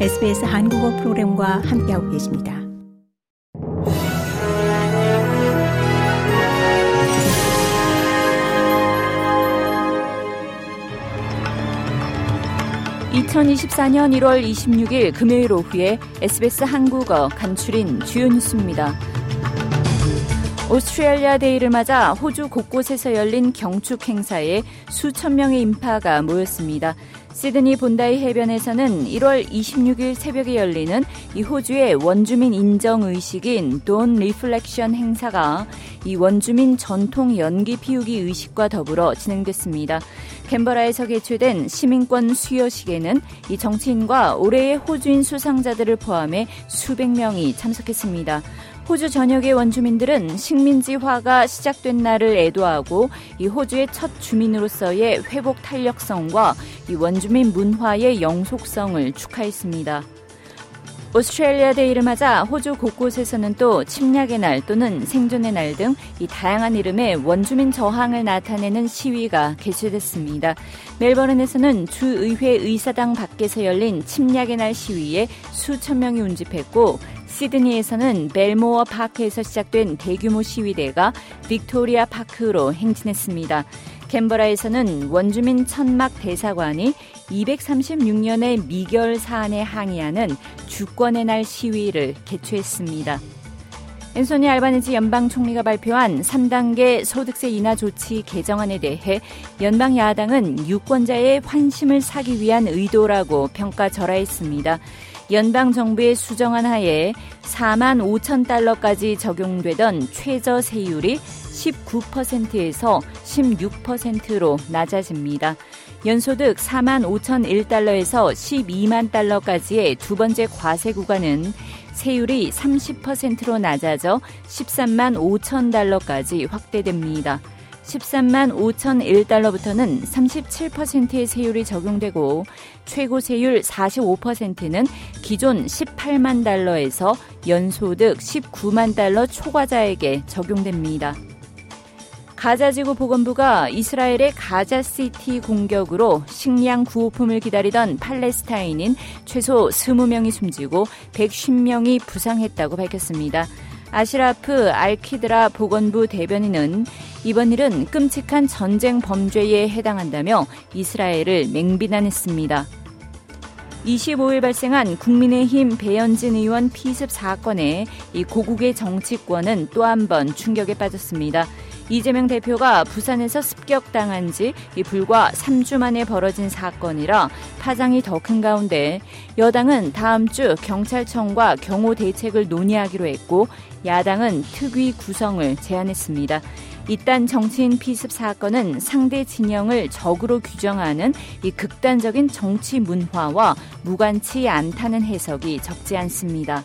SBS 한국어 프로그램과 함께하고 계십니다. (2024년 1월 26일) 금요일 오후에 SBS 한국어 간추린 주요 뉴스입니다. 오스트레일리아 데이를 맞아 호주 곳곳에서 열린 경축 행사에 수천 명의 인파가 모였습니다. 시드니 본다이 해변에서는 1월 26일 새벽에 열리는 이 호주의 원주민 인정 의식인 Dawn Reflection 행사가 이 원주민 전통 연기 피우기 의식과 더불어 진행됐습니다. 캔버라에서 개최된 시민권 수여식에는 이 정치인과 올해의 호주인 수상자들을 포함해 수백 명이 참석했습니다. 호주 전역의 원주민들은 식민지화가 시작된 날을 애도하고 이 호주의 첫 주민으로서의 회복 탄력성과 이 원주민 문화의 영속성을 축하했습니다. 오스트레일리아 데이를 맞아 호주 곳곳에서는 또 침략의 날 또는 생존의 날 등 이 다양한 이름의 원주민 저항을 나타내는 시위가 개최됐습니다. 멜버른에서는 주의회 의사당 밖에서 열린 침략의 날 시위에 수천 명이 운집했고 시드니에서는 벨모어 파크에서 시작된 대규모 시위대가 빅토리아 파크로 행진했습니다. 캔버라에서는 원주민 천막 대사관이 236년의 미결 사안에 항의하는 주권의 날 시위를 개최했습니다. 앤소니 알바니지 연방 총리가 발표한 3단계 소득세 인하 조치 개정안에 대해 연방 야당은 유권자의 환심을 사기 위한 의도라고 평가절하했습니다. 연방 정부의 수정안 하에 4만 5천 달러까지 적용되던 최저 세율이 19%에서 16%로 낮아집니다. 연소득 4만 5천 1달러에서 12만 달러까지의 두 번째 과세 구간은 세율이 30%로 낮아져 13만 5천 달러까지 확대됩니다. 13만 5천 1달러부터는 37%의 세율이 적용되고 최고 세율 45%는 기존 18만 달러에서 연소득 19만 달러 초과자에게 적용됩니다. 가자지구 보건부가 이스라엘의 가자시티 공격으로 식량 구호품을 기다리던 팔레스타인인 최소 20명이 숨지고 110명이 부상했다고 밝혔습니다. 아시라프 알키드라 보건부 대변인은 이번 일은 끔찍한 전쟁 범죄에 해당한다며 이스라엘을 맹비난했습니다. 25일 발생한 국민의힘 배현진 의원 피습 사건에 이 고국의 정치권은 또 한 번 충격에 빠졌습니다. 이재명 대표가 부산에서 습격당한 지 불과 3주 만에 벌어진 사건이라 파장이 더 큰 가운데 여당은 다음 주 경찰청과 경호 대책을 논의하기로 했고 야당은 특위 구성을 제안했습니다. 잇단 정치인 피습 사건은 상대 진영을 적으로 규정하는 이 극단적인 정치 문화와 무관치 않다는 해석이 적지 않습니다.